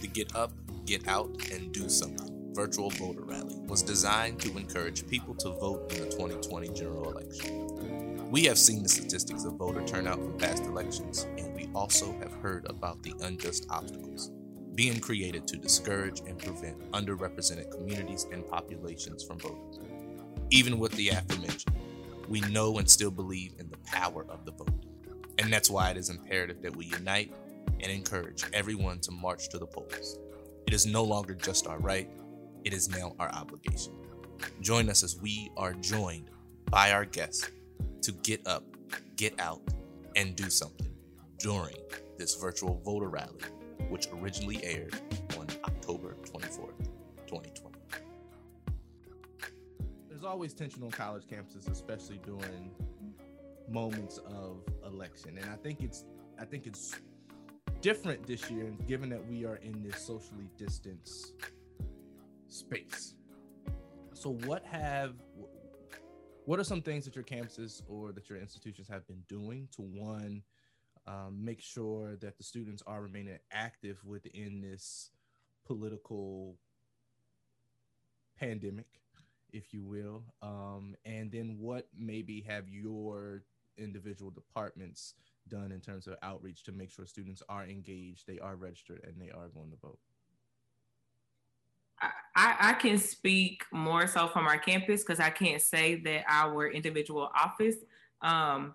The Get Up, Get Out, and Do Something virtual voter rally was designed to encourage people to vote in the 2020 general election. We have seen the statistics of voter turnout from past elections, and we also have heard about the unjust obstacles being created to discourage and prevent underrepresented communities and populations from voting. Even with the aforementioned, we know and still believe in the power of the vote. And that's why it is imperative that we unite and encourage everyone to march to the polls. It is no longer just our right, it is now our obligation. Join us as we are joined by our guests to get up, get out, and do something during this virtual voter rally which originally aired on October 24th, 2020. There's always tension on college campuses, especially during moments of election. And I think it's I think it's different this year, given that we are in this socially distanced space. So what have what are some things that your campuses or that your institutions have been doing to one um, make sure that the students are remaining active within this political pandemic, if you will. Um, and then what maybe have your individual departments done in terms of outreach to make sure students are engaged, they are registered, and they are going to vote? I, I can speak more so from our campus because I can't say that our individual office um,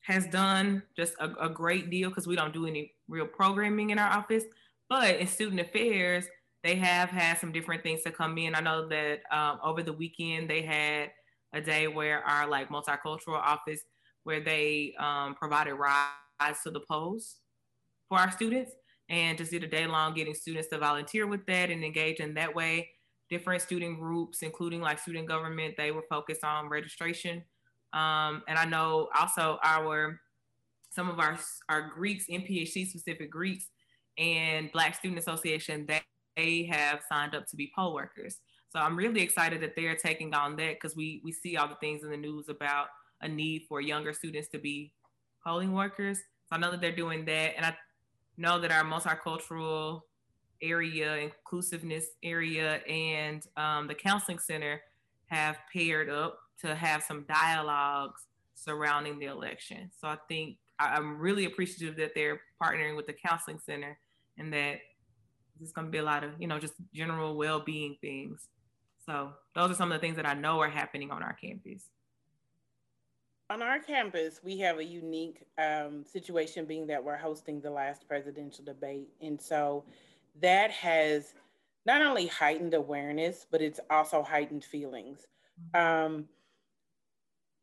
has done just a, a great deal because we don't do any real programming in our office. But in student affairs, they have had some different things to come in. I know that um, over the weekend they had a day where our like multicultural office where they um, provided rides to the polls for our students and just did a day long getting students to volunteer with that and engage in that way. Different student groups, including like student government, they were focused on registration um, and I know also our some of our our Greeks, NPHC specific Greeks, and Black Student Association, they, they have signed up to be poll workers. So I'm really excited that they're taking on that because we we see all the things in the news about a need for younger students to be polling workers. So I know that they're doing that, and I know that our multicultural area, inclusiveness area, and um, the counseling center have paired up to have some dialogues surrounding the election. So I think I'm really appreciative that they're partnering with the counseling center and that there's going to be a lot of, you know, just general well-being things. So those are some of the things that I know are happening on our campus. On our campus, we have a unique um, situation being that we're hosting the last presidential debate. And so that has not only heightened awareness, but it's also heightened feelings. Mm-hmm. Um,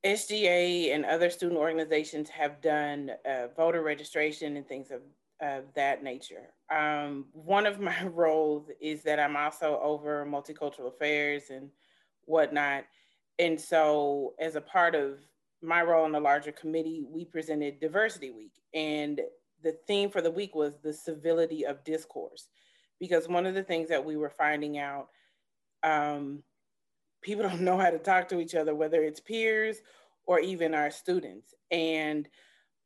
SGA and other student organizations have done uh, voter registration and things of, of that nature. Um, one of my roles is that I'm also over multicultural affairs and whatnot. And so, as a part of my role in the larger committee, we presented Diversity Week. And the theme for the week was the civility of discourse. Because one of the things that we were finding out um, people don't know how to talk to each other, whether it's peers or even our students. And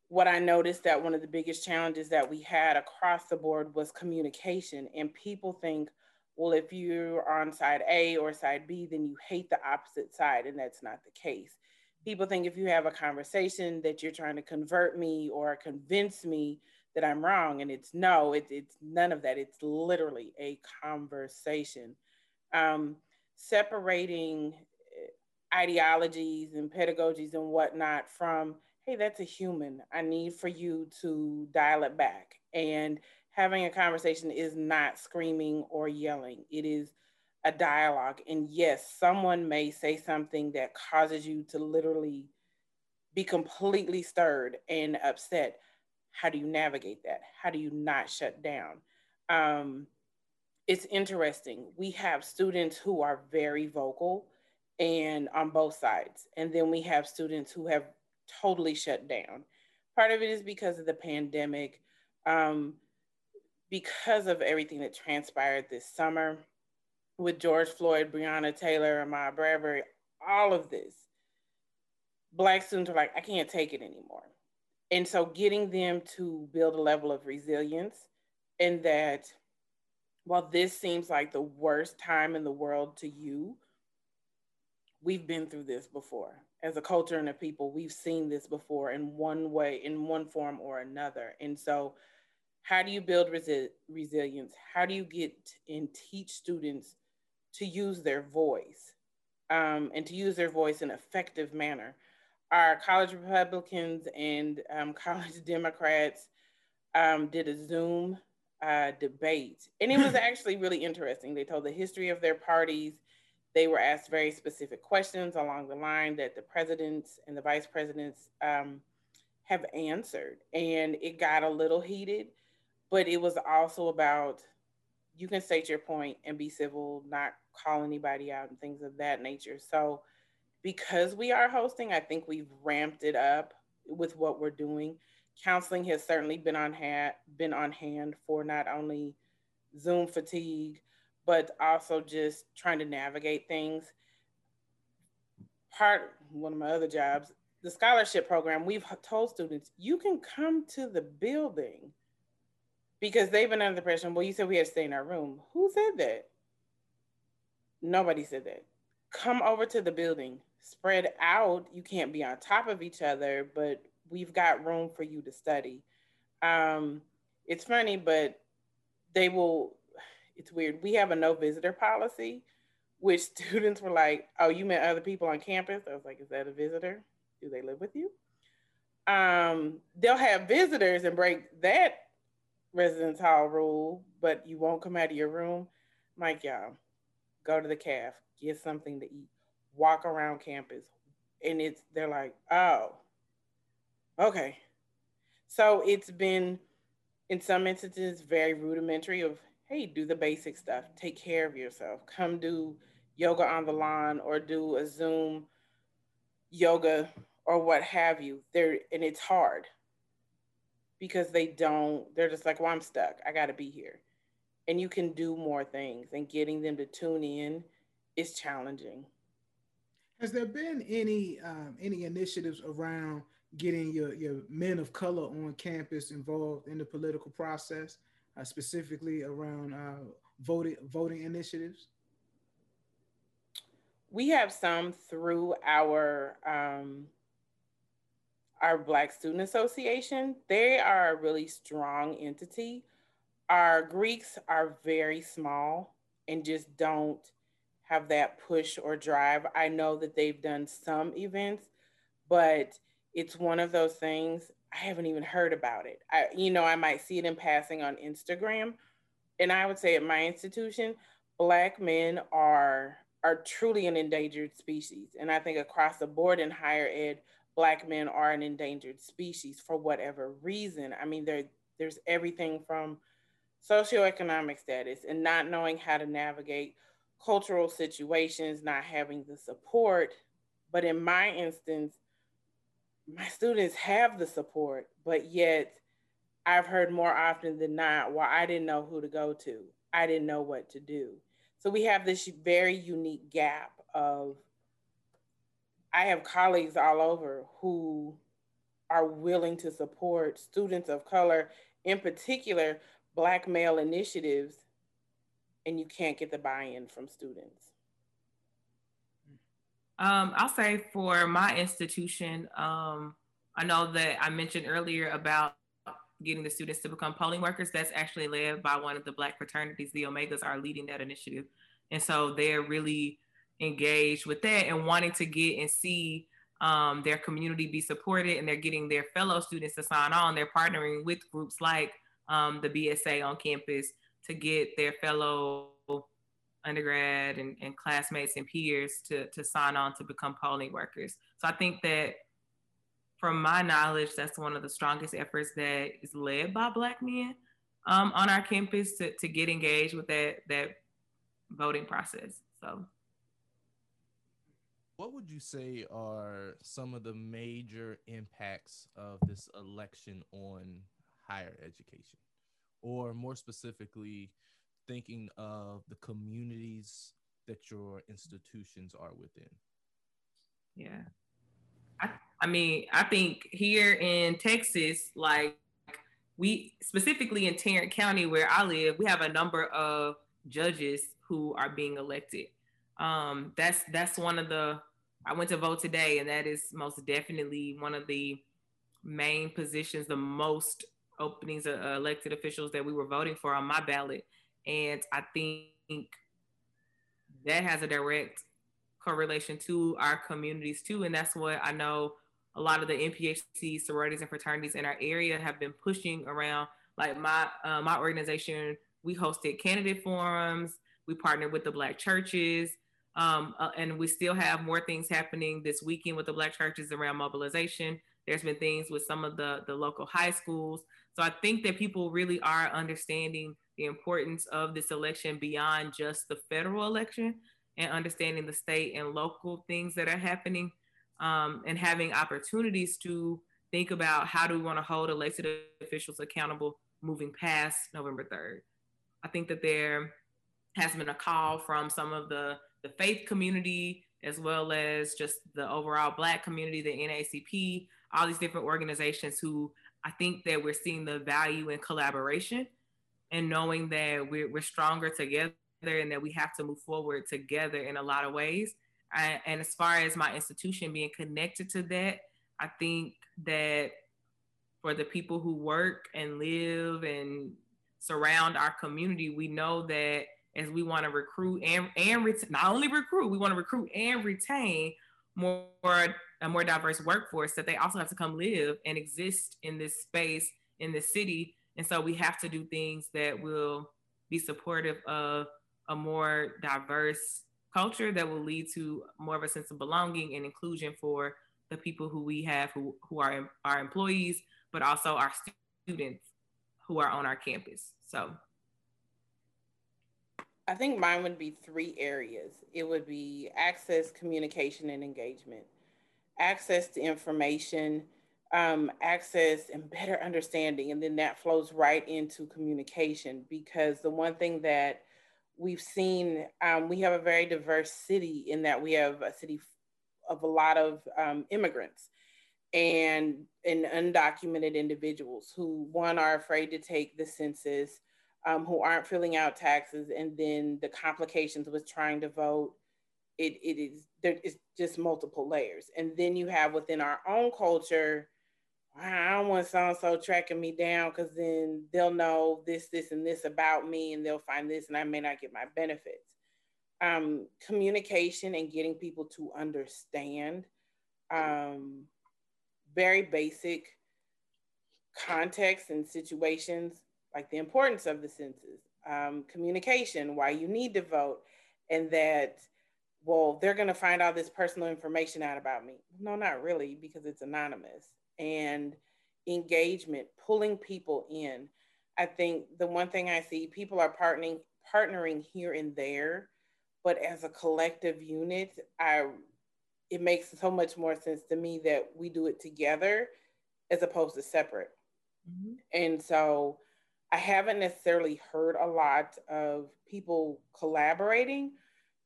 what I noticed that one of the biggest challenges that we had across the board was communication. And people think, well, if you're on side A or side B, then you hate the opposite side. And that's not the case. People think if you have a conversation that you're trying to convert me or convince me that I'm wrong. And it's no, it, it's none of that. It's literally a conversation. Um, separating eh, ideologies and pedagogies and whatnot from, hey, that's a human. I need for you to dial it back. And having a conversation is not screaming or yelling, it is a dialogue. And yes, someone may say something that causes you to literally be completely stirred and upset. How do you navigate that? How do you not shut down? Um, it's interesting. We have students who are very vocal and on both sides. And then we have students who have totally shut down. Part of it is because of the pandemic, um, because of everything that transpired this summer with George Floyd, Breonna Taylor, and Ahmaud Arbery, all of this. Black students are like, I can't take it anymore. And so getting them to build a level of resilience and that while this seems like the worst time in the world to you, we've been through this before. As a culture and a people, we've seen this before in one way, in one form or another. And so, how do you build resi- resilience? How do you get and teach students to use their voice um, and to use their voice in an effective manner? Our college Republicans and um, college Democrats um, did a Zoom uh, debate, and it was actually really interesting. They told the history of their parties. They were asked very specific questions along the line that the presidents and the vice presidents um, have answered, and it got a little heated. But it was also about you can state your point and be civil, not call anybody out and things of that nature. So, because we are hosting, I think we've ramped it up with what we're doing counseling has certainly been on hand been on hand for not only Zoom fatigue, but also just trying to navigate things. Part one of my other jobs, the scholarship program, we've told students you can come to the building because they've been under the pressure. Well, you said we had to stay in our room. Who said that? Nobody said that. Come over to the building, spread out. You can't be on top of each other, but we've got room for you to study. Um, it's funny, but they will, it's weird. We have a no visitor policy, which students were like, oh, you met other people on campus? I was like, is that a visitor? Do they live with you? Um, they'll have visitors and break that residence hall rule, but you won't come out of your room. I'm y'all, go to the caf, get something to eat, walk around campus. And it's, they're like, oh, Okay. So it's been, in some instances, very rudimentary of, hey, do the basic stuff, take care of yourself, come do yoga on the lawn or do a Zoom yoga or what have you. There and it's hard because they don't, they're just like, well, I'm stuck. I got to be here. And you can do more things and getting them to tune in is challenging. Has there been any um, any initiatives around getting your, your men of color on campus involved in the political process, uh, specifically around uh, voting voting initiatives? We have some through our um, our Black Student Association. They are a really strong entity. Our Greeks are very small and just don't have that push or drive. I know that they've done some events, but it's one of those things I haven't even heard about it. I, you know, I might see it in passing on Instagram. And I would say at my institution, Black men are are truly an endangered species. And I think across the board in higher ed, Black men are an endangered species for whatever reason. I mean, there, there's everything from socioeconomic status and not knowing how to navigate cultural situations, not having the support. But in my instance, my students have the support, but yet I've heard more often than not, well, I didn't know who to go to. I didn't know what to do. So we have this very unique gap of I have colleagues all over who are willing to support students of color, in particular, Black male initiatives, and you can't get the buy in from students. Um, I'll say for my institution, um, I know that I mentioned earlier about getting the students to become polling workers. That's actually led by one of the Black fraternities. The Omegas are leading that initiative. And so they're really engaged with that and wanting to get and see um, their community be supported and they're getting their fellow students to sign on. They're partnering with groups like um, the BSA on campus to get their fellow undergrad and, and classmates and peers to, to sign on to become polling workers. So I think that from my knowledge, that's one of the strongest efforts that is led by Black men um, on our campus to, to get engaged with that, that voting process. So what would you say are some of the major impacts of this election on higher education? Or more specifically, thinking of the communities that your institutions are within? Yeah. I, I mean, I think here in Texas, like we specifically in Tarrant County where I live, we have a number of judges who are being elected. Um, that's that's one of the I went to vote today, and that is most definitely one of the main positions, the most openings of elected officials that we were voting for on my ballot. And I think that has a direct correlation to our communities too. And that's what I know a lot of the NPHC sororities and fraternities in our area have been pushing around. Like my uh, my organization, we hosted candidate forums. We partnered with the Black churches. Um, uh, and we still have more things happening this weekend with the Black churches around mobilization. There's been things with some of the, the local high schools. So I think that people really are understanding the importance of this election beyond just the federal election and understanding the state and local things that are happening um, and having opportunities to think about how do we want to hold elected officials accountable moving past November 3rd. I think that there has been a call from some of the, the faith community as well as just the overall Black community, the NAACP, all these different organizations who I think that we're seeing the value in collaboration and knowing that we're, we're stronger together and that we have to move forward together in a lot of ways. I, and as far as my institution being connected to that, I think that for the people who work and live and surround our community, we know that as we want to recruit and, and ret- not only recruit, we want to recruit and retain more a more diverse workforce that they also have to come live and exist in this space in this city. And so we have to do things that will be supportive of a more diverse culture that will lead to more of a sense of belonging and inclusion for the people who we have who, who are our employees but also our students who are on our campus. So I think mine would be three areas. It would be access, communication, and engagement. Access to information, um, access, and better understanding. And then that flows right into communication because the one thing that we've seen, um, we have a very diverse city in that we have a city of a lot of um, immigrants and, and undocumented individuals who, one, are afraid to take the census um, who aren't filling out taxes, and then the complications with trying to vote. It, it is there is just multiple layers, and then you have within our own culture. I don't want so and so tracking me down because then they'll know this, this, and this about me, and they'll find this, and I may not get my benefits. Um, communication and getting people to understand um, very basic context and situations like the importance of the census, um, communication, why you need to vote, and that, well, they're going to find all this personal information out about me. No, not really, because it's anonymous. And engagement, pulling people in. I think the one thing I see, people are partnering, partnering here and there, but as a collective unit, I it makes so much more sense to me that we do it together as opposed to separate. Mm-hmm. And so I haven't necessarily heard a lot of people collaborating,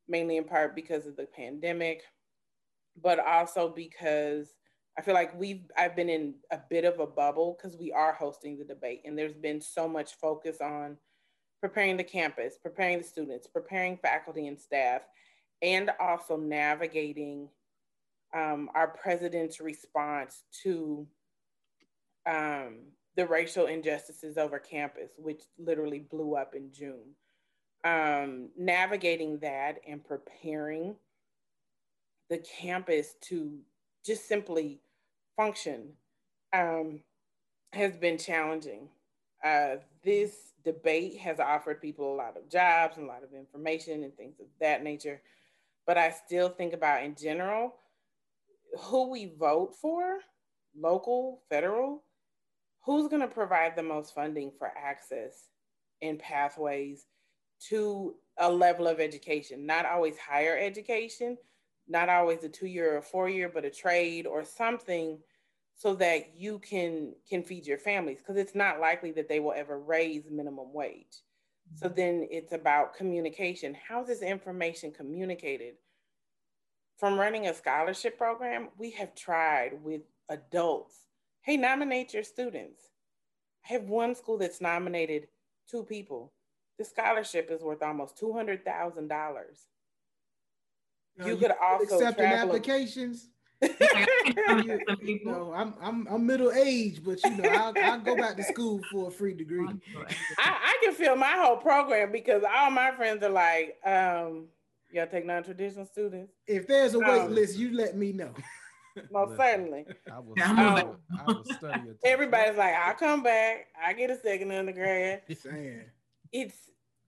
mainly in part because of the pandemic, but also because I feel like we've I've been in a bit of a bubble because we are hosting the debate, and there's been so much focus on preparing the campus, preparing the students, preparing faculty and staff, and also navigating um, our president's response to um, the racial injustices over campus, which literally blew up in June. Um, navigating that and preparing the campus to just simply function um, has been challenging. Uh, this debate has offered people a lot of jobs and a lot of information and things of that nature. But I still think about in general who we vote for, local, federal, who's going to provide the most funding for access and pathways to a level of education, not always higher education, not always a two year or four year, but a trade or something so that you can can feed your families because it's not likely that they will ever raise minimum wage. So mm-hmm. then it's about communication. How's this information communicated? From running a scholarship program, we have tried with adults hey, nominate your students. I have one school that's nominated two people. the scholarship is worth almost two hundred thousand dollars. You could also accepting applications. Some You know, I'm I'm I'm middle aged, but you know, I'll, I'll go back to school for a free degree. I, I can feel my whole program because all my friends are like, um, y'all take non-traditional students? If there's a wait Um, list, you let me know. Most Listen. certainly. I will, Yeah, I'm study, moving. I will. Everybody's like, I'll come back. I get a second undergrad. Saying, It's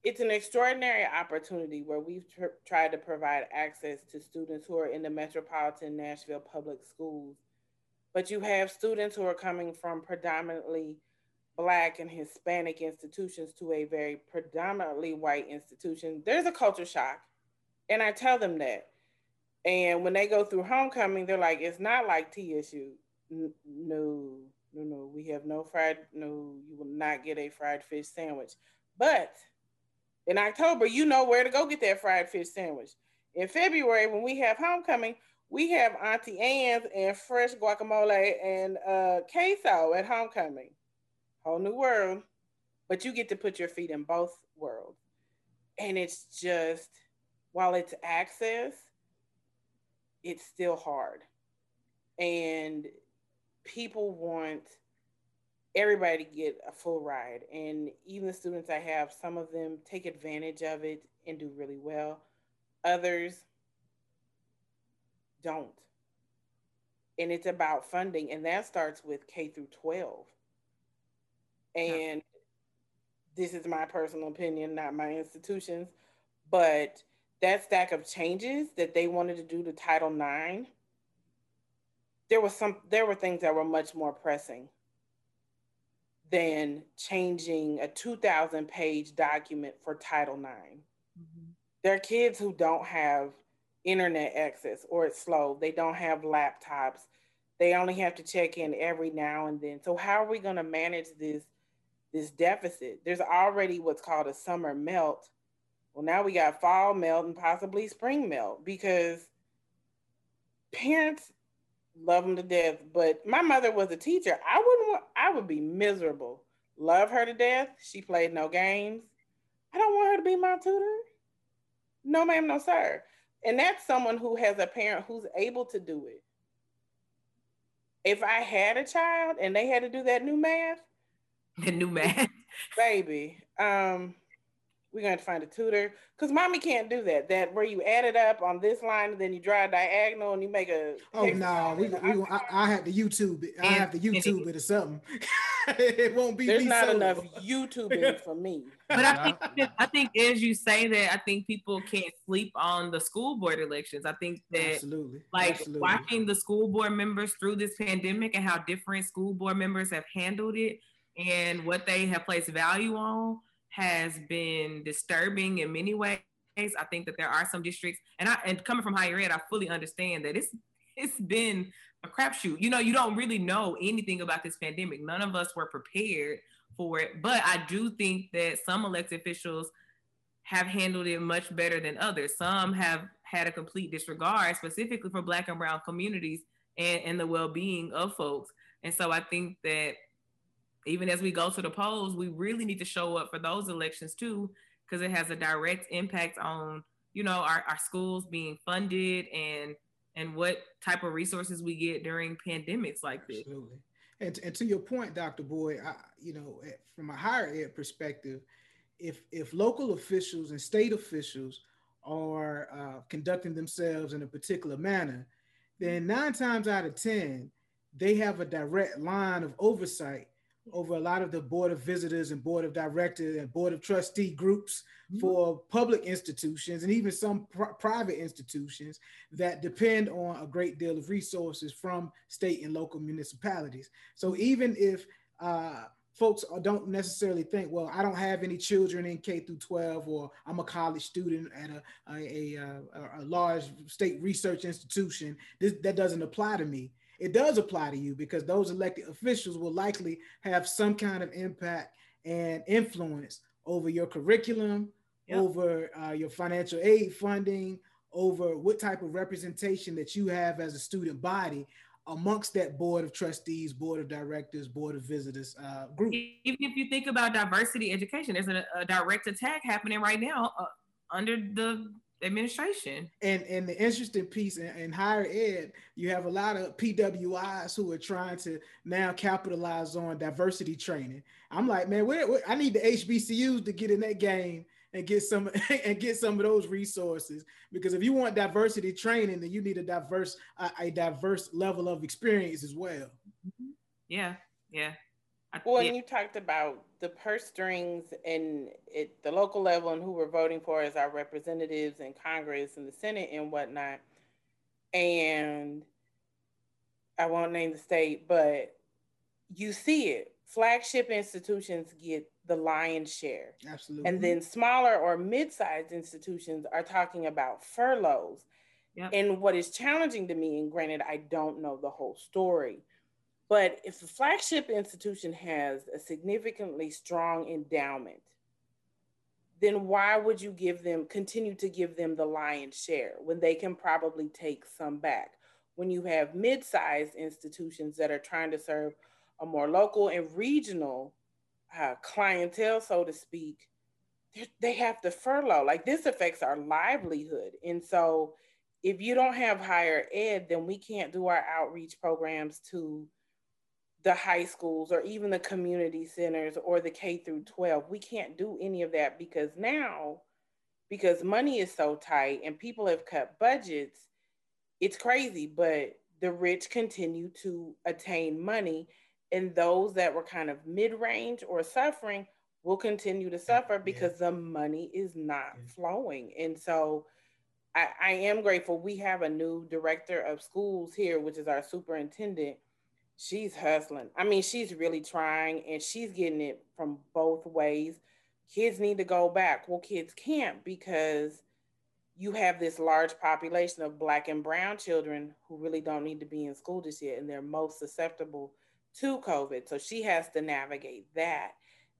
it's an extraordinary opportunity where we've tr- tried to provide access to students who are in the metropolitan Nashville public schools. But you have students who are coming from predominantly Black and Hispanic institutions to a very predominantly white institution. There's a culture shock. And I tell them that. And when they go through homecoming, they're like, it's not like TSU. No, no, no. We have no fried, no, you will not get a fried fish sandwich. But in October, you know where to go get that fried fish sandwich. In February, when we have homecoming, we have Auntie Anne's and fresh guacamole and uh, queso at homecoming. Whole new world. But you get to put your feet in both worlds. And it's just, while it's access, it's still hard. And people want everybody to get a full ride. And even the students I have, some of them take advantage of it and do really well. Others don't. And it's about funding, and that starts with K through 12. And this is my personal opinion, not my institution's, but that stack of changes that they wanted to do to Title IX, there was some there were things that were much more pressing than changing a 2000 page document for Title IX. Mm-hmm. There are kids who don't have internet access or it's slow. They don't have laptops. They only have to check in every now and then. So how are we going to manage this this deficit? There's already what's called a summer melt. Well, now we got fall melt and possibly spring melt because parents love them to death. But my mother was a teacher. I wouldn't want, I would be miserable. Love her to death. She played no games. I don't want her to be my tutor. No, ma'am, no, sir. And that's someone who has a parent who's able to do it. If I had a child and they had to do that new math, The new math. baby, um, we're going to find a tutor because mommy can't do that. That where you add it up on this line and then you draw a diagonal and you make a. oh no, we, we I, I have to YouTube it. I And- have to YouTube it or something. it won't be. There's me not solo. enough YouTubing for me. But I think I think as you say that, I think people can't sleep on the school board elections. I think that Absolutely. like Absolutely. watching the school board members through this pandemic and how different school board members have handled it and what they have placed value on has been disturbing in many ways. I think that there are some districts, and I and coming from higher ed, I fully understand that it's it's been a crapshoot. You know, you don't really know anything about this pandemic. None of us were prepared for it, but I do think that some elected officials have handled it much better than others. Some have had a complete disregard, specifically for Black and Brown communities and, and the well being of folks. And so I think that even as we go to the polls, we really need to show up for those elections too, because it has a direct impact on you know our, our schools being funded and and what type of resources we get during pandemics like this. Absolutely. And, and to your point, Dr. Boyd, I, you know, from a higher ed perspective, if if local officials and state officials are uh, conducting themselves in a particular manner, then nine times out of ten, they have a direct line of oversight over a lot of the board of visitors and board of directors and board of trustee groups for public institutions and even some pri- private institutions that depend on a great deal of resources from state and local municipalities. So even if uh, folks don't necessarily think, well, I don't have any children in K through 12, or I'm a college student at a, a, a, a- a large state research institution, this, that doesn't apply to me. It does apply to you because those elected officials will likely have some kind of impact and influence over your curriculum, Yep. over uh, your financial aid funding, over what type of representation that you have as a student body amongst that board of trustees, board of directors, board of visitors uh, group. Even if you think about diversity education, there's a, a direct attack happening right now uh, under the administration. And and the interesting piece in, in, higher ed, you have a lot of PWIs who are trying to now capitalize on diversity training. I'm like, man, where, where I need the HBCUs to get in that game and get some and get some of those resources because if you want diversity training, then you need a diverse a diverse level of experience as well. Mm-hmm. Yeah, yeah. I, well, yeah. you talked about the purse strings and at the local level and who we're voting for as our representatives in Congress and the Senate and whatnot. And I won't name the state, but you see it. Flagship institutions get the lion's share. Absolutely. And then smaller or mid-sized institutions are talking about furloughs. Yep. And what is challenging to me, and granted, I don't know the whole story, but if a flagship institution has a significantly strong endowment, then why would you give them continue to give them the lion's share when they can probably take some back? When you have mid-sized institutions that are trying to serve a more local and regional uh, clientele, so to speak, they have to furlough. Like this affects our livelihood. And so if you don't have higher ed, then we can't do our outreach programs to the high schools or even the community centers or the K through 12. We can't do any of that because now, because money is so tight and people have cut budgets, it's crazy, but the rich continue to attain money and those that were kind of mid-range or suffering will continue to mm, suffer because yeah. the money is not yeah. flowing and so I, I, am grateful we have a new director of schools here which is our superintendent she's hustling i mean she's really trying and she's getting it from both ways kids need to go back well kids can't because you have this large population of black and brown children who really don't need to be in school just yet and they're most susceptible to COVID. So she has to navigate that.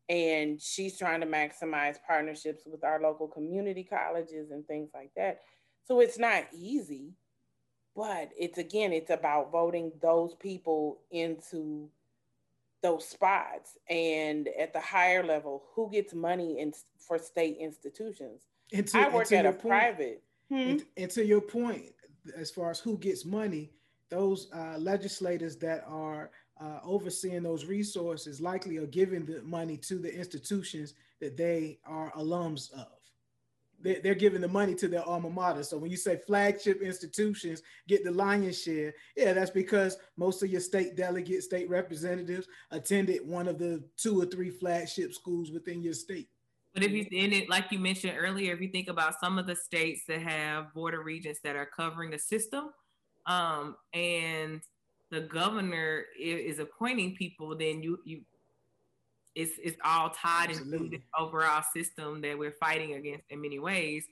And she's trying to maximize partnerships with our local community colleges and things like that. So it's not easy, but it's again, it's about voting those people into those spots and at the higher level, who gets money in, for state institutions. And to, I work at a point, private. Hmm? And, and, to your point, as far as who gets money, those uh, legislators that are uh, overseeing those resources likely are giving the money to the institutions that they are alums of. They're, giving the money to their alma mater. So when you say flagship institutions get the lion's share, yeah, that's because most of your state delegates, state representatives attended one of the two or three flagship schools within your state. But if you in it, like you mentioned earlier, if you think about some of the states that have border regions that are covering the system, um, and the governor is appointing people, then you you it's it's all tied Absolutely. into the overall system that we're fighting against in many ways.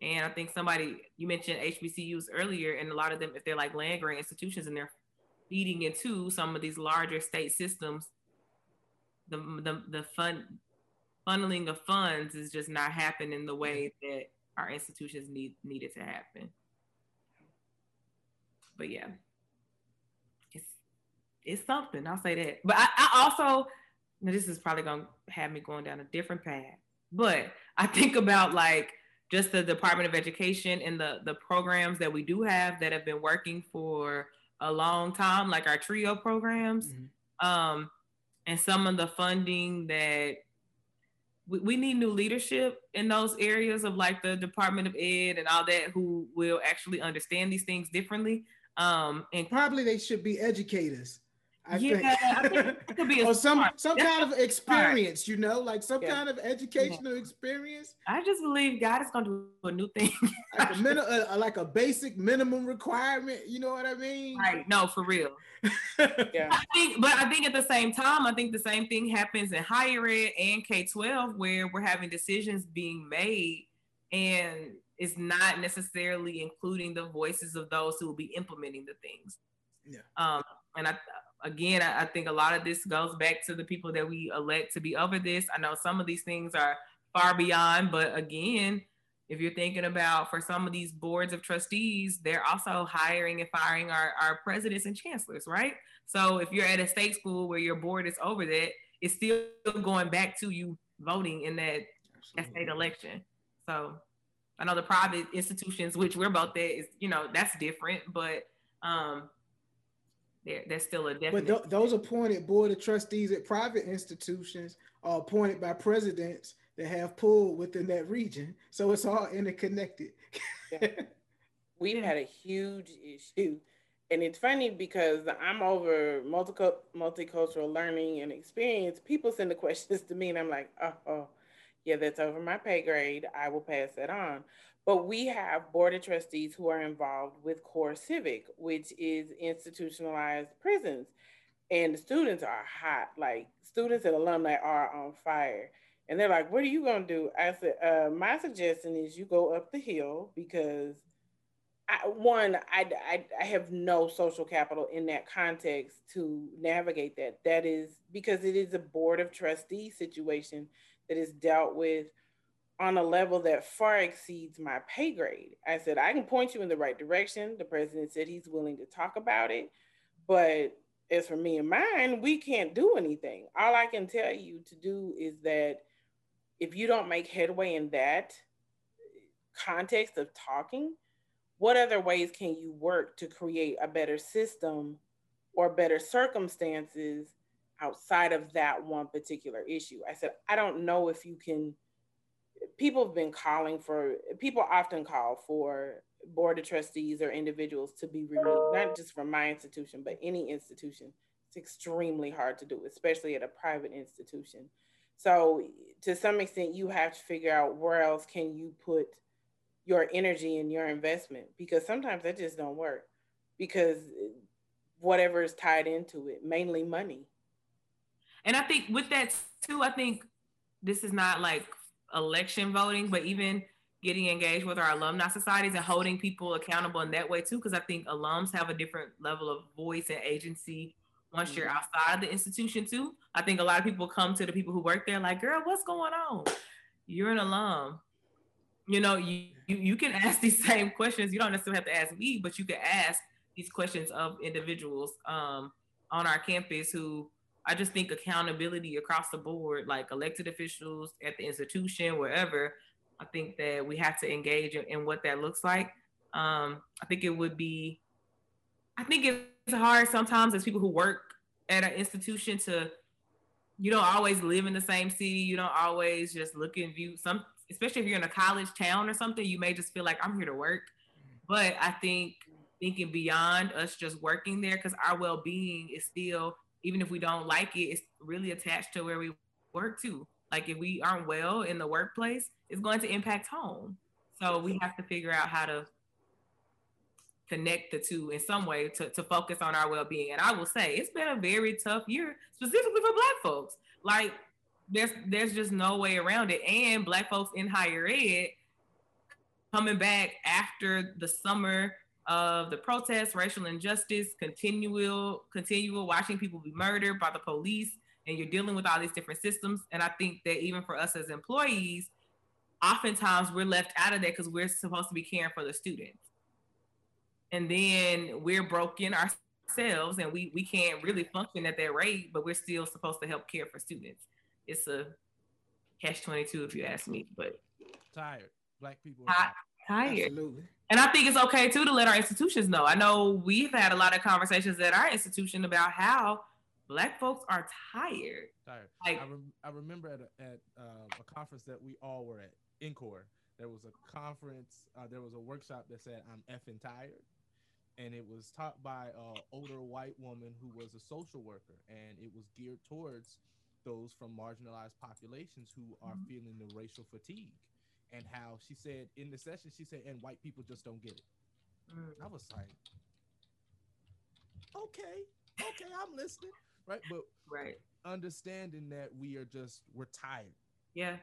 And I think somebody you mentioned HBCUs earlier, and a lot of them, if they're like land grant institutions and they're feeding into some of these larger state systems, the the the fund funneling of funds is just not happening the way mm-hmm. that our institutions need needed to happen. But yeah it's something. I'll say that. But I, I also, this is probably gonna have me going down a different path. But I think about like just the Department of Education and the the programs that we do have that have been working for a long time, like our trio programs, mm-hmm. um, and some of the funding that we, we need new leadership in those areas of like the Department of Ed and all that who will actually understand these things differently. Um, and probably they should be educators. I yeah, think. I think or some some kind of experience, smart. you know, like some yeah. kind of educational yeah. experience. I just believe God is going to do a new thing, like, a min- a, like a basic minimum requirement. You know what I mean? Right. No, for real. yeah. I think, but I think at the same time, I think the same thing happens in higher ed and K twelve, where we're having decisions being made, and it's not necessarily including the voices of those who will be implementing the things. Yeah. Um, and I again, I, I, think a lot of this goes back to the people that we elect to be over this. I know some of these things are far beyond, but again, if you're thinking about for some of these boards of trustees, they're also hiring and firing our, our presidents and chancellors, right? So if you're at a state school where your board is over that, it's still going back to you voting in that, that state election. So I know the private institutions, which we're both at, is you know that's different, but um, there, there's still a definite. But th- those appointed board of trustees at private institutions are appointed by presidents that have pull within that region, so it's all interconnected. yeah. We've had a huge issue, and it's funny because I'm over multicultural learning and experience. People send the questions to me, and I'm like, oh. oh yeah, that's over my pay grade. I will pass that on. But we have board of trustees who are involved with CoreCivic, which is institutionalized prisons. And the students are hot, like students and alumni are on fire. And they're like, what are you going to do? I said, uh, my suggestion is you go up the hill because I, one, I, I, I have no social capital in that context to navigate that. That is because it is a board of trustees situation that is dealt with on a level that far exceeds my pay grade. I said, I can point you in the right direction. The president said he's willing to talk about it. But as for me and mine, we can't do anything. All I can tell you to do is that if you don't make headway in that context of talking, what other ways can you work to create a better system or better circumstances outside of that one particular issue. I said, I don't know if you can. People have been calling for, people often call for board of trustees or individuals to be removed, not just from my institution, but any institution. It's extremely hard to do, especially at a private institution. So, to some extent, you have to figure out where else can you put your energy and your investment because sometimes that just don't work because whatever is tied into it, mainly money and I think with that too, I think this is not like election voting, but even getting engaged with our alumni societies and holding people accountable in that way too. Because I think alums have a different level of voice and agency once you're mm-hmm. outside of the institution too. I think a lot of people come to the people who work there like, girl, what's going on? You're an alum. You know, you, you, you can ask these same questions. You don't necessarily have to ask me, but you can ask these questions of individuals um, on our campus who I just think accountability across the board, like elected officials at the institution, wherever, I think that we have to engage in, in what that looks like. Um, I think it would be, I think it's hard sometimes as people who work at an institution to, you don't always live in the same city. You don't always just look and view some, especially if you're in a college town or something, you may just feel like I'm here to work. But I think thinking beyond us just working there, because our well-being is still even if we don't like it, it's really attached to where we work too. Like if we aren't well in the workplace, it's going to impact home. So we have to figure out how to connect the two in some way to, to focus on our well-being. And I will say it's been a very tough year, specifically for black folks. Like there's there's just no way around it. And black folks in higher ed coming back after the summer of the protests, racial injustice, continual, continual watching people be murdered by the police, and you're dealing with all these different systems. And I think that even for us as employees, oftentimes we're left out of that because we're supposed to be caring for the students. And then we're broken ourselves and we, we can't really function at that rate, but we're still supposed to help care for students. It's a catch 22 if you ask me, but tired. Black people tired. tired. Absolutely. And I think it's okay too to let our institutions know. I know we've had a lot of conversations at our institution about how black folks are tired. Tired. Like, I, rem- I remember at, a, at uh, a conference that we all were at, NCORE, there was a conference, uh, there was a workshop that said, I'm effing tired. And it was taught by an older white woman who was a social worker. And it was geared towards those from marginalized populations who are mm-hmm. feeling the racial fatigue and how she said in the session, she said, and white people just don't get it. Mm. I was like, okay, okay, I'm listening, right? But right, understanding that we are just we're tired. Yeah,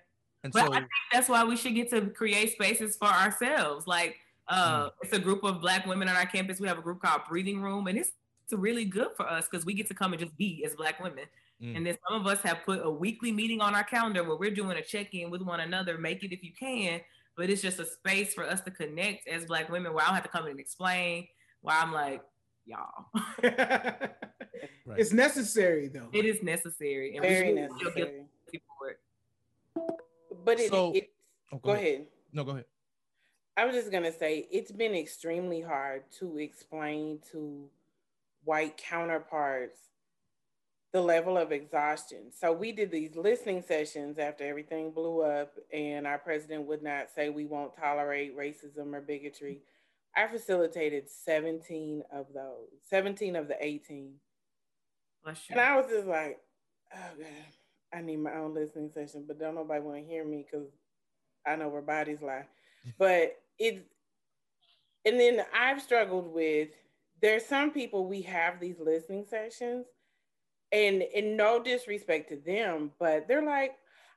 and but so I think that's why we should get to create spaces for ourselves. Like, uh, mm. it's a group of Black women on our campus. We have a group called Breathing Room, and it's it's really good for us because we get to come and just be as Black women. Mm. And then some of us have put a weekly meeting on our calendar where we're doing a check in with one another. Make it if you can. but it's just a space for us to connect as black women where I don't have to come in and explain why I'm like, y'all. right. It's necessary though. It is necessary. And Very necessary. But it, so, it oh, go, go ahead. ahead. No, go ahead. I was just gonna say it's been extremely hard to explain to white counterparts the level of exhaustion. So we did these listening sessions after everything blew up, and our president would not say we won't tolerate racism or bigotry. I facilitated 17 of those, 17 of the 18. And I was just like, oh God, I need my own listening session, but don't nobody want to hear me because I know where bodies lie. but it's, and then I've struggled with, there's some people we have these listening sessions and in no disrespect to them, but they're like,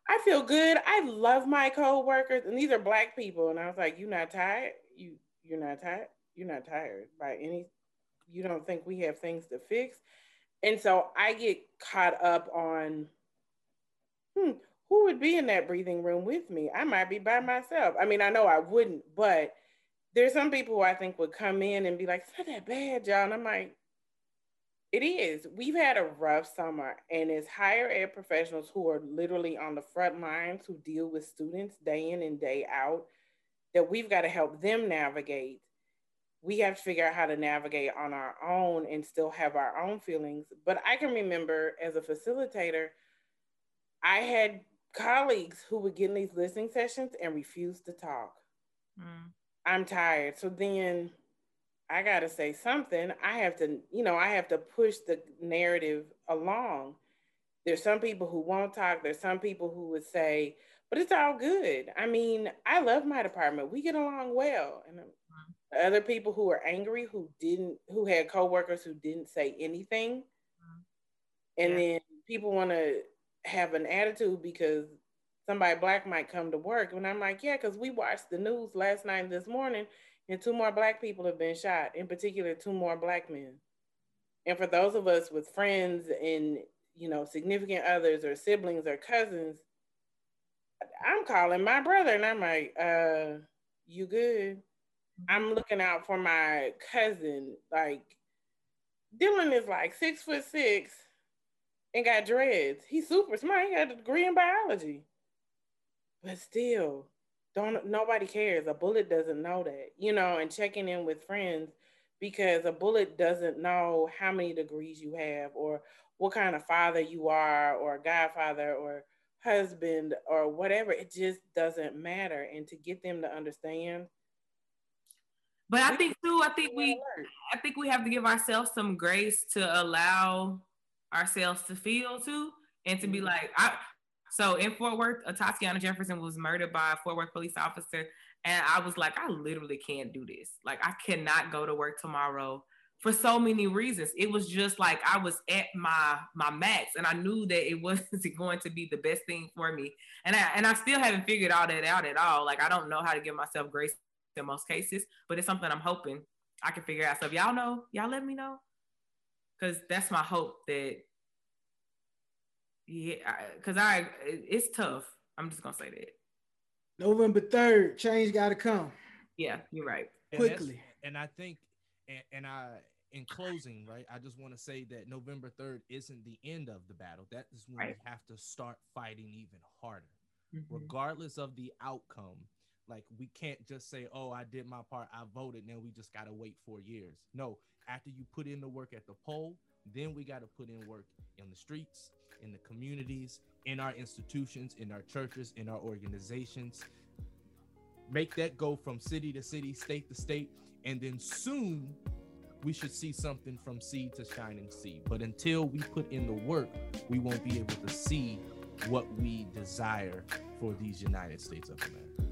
I feel good. I love my co-workers, and these are black people. And I was like, you're not tired? You you're not tired? You're not tired by any you don't think we have things to fix? And so I get caught up on hmm, who would be in that breathing room with me? I might be by myself. I mean, I know I wouldn't, but there's some people who I think would come in and be like, it's not that bad, John. I'm like, it is. We've had a rough summer, and it's higher ed professionals who are literally on the front lines who deal with students day in and day out that we've got to help them navigate. We have to figure out how to navigate on our own and still have our own feelings. But I can remember as a facilitator, I had colleagues who would get in these listening sessions and refuse to talk. Mm. I'm tired. So then I got to say something. I have to, you know, I have to push the narrative along. There's some people who won't talk. There's some people who would say, but it's all good. I mean, I love my department. We get along well. And mm-hmm. other people who are angry, who didn't, who had coworkers who didn't say anything. Mm-hmm. And yeah. then people want to have an attitude because somebody black might come to work. And I'm like, yeah, because we watched the news last night and this morning and two more black people have been shot, in particular, two more black men. And for those of us with friends and you know significant others or siblings or cousins, I'm calling my brother and I'm like, uh, you good? I'm looking out for my cousin. Like Dylan is like six foot six and got dreads. He's super smart. He got a degree in biology. But still, don't nobody cares. A bullet doesn't know that, you know, and checking in with friends because a bullet doesn't know how many degrees you have or what kind of father you are or godfather or husband or whatever. It just doesn't matter. And to get them to understand. But I think too, I think we I think we have to give ourselves some grace to allow ourselves to feel too and to be mm-hmm. like, I so in Fort Worth, uh, Tatiana Jefferson was murdered by a Fort Worth police officer. And I was like, I literally can't do this. Like, I cannot go to work tomorrow for so many reasons. It was just like I was at my my max, and I knew that it wasn't going to be the best thing for me. And I and I still haven't figured all that out at all. Like I don't know how to give myself grace in most cases, but it's something I'm hoping I can figure out. So if y'all know, y'all let me know, because that's my hope that yeah, because I, I, it's tough. I'm just gonna say that. November third, change got to come. Yeah, you're right. Quickly. And, and I think, and, and I, in closing, right, I just want to say that November 3rd isn't the end of the battle. That is when right. we have to start fighting even harder, mm-hmm. regardless of the outcome. Like, we can't just say, oh, I did my part, I voted, now we just got to wait four years. No, after you put in the work at the poll, then we got to put in work in the streets, in the communities, in our institutions, in our churches, in our organizations. Make that go from city to city, state to state, and then soon we should see something from seed to shining seed. But until we put in the work, we won't be able to see what we desire for these United States of America.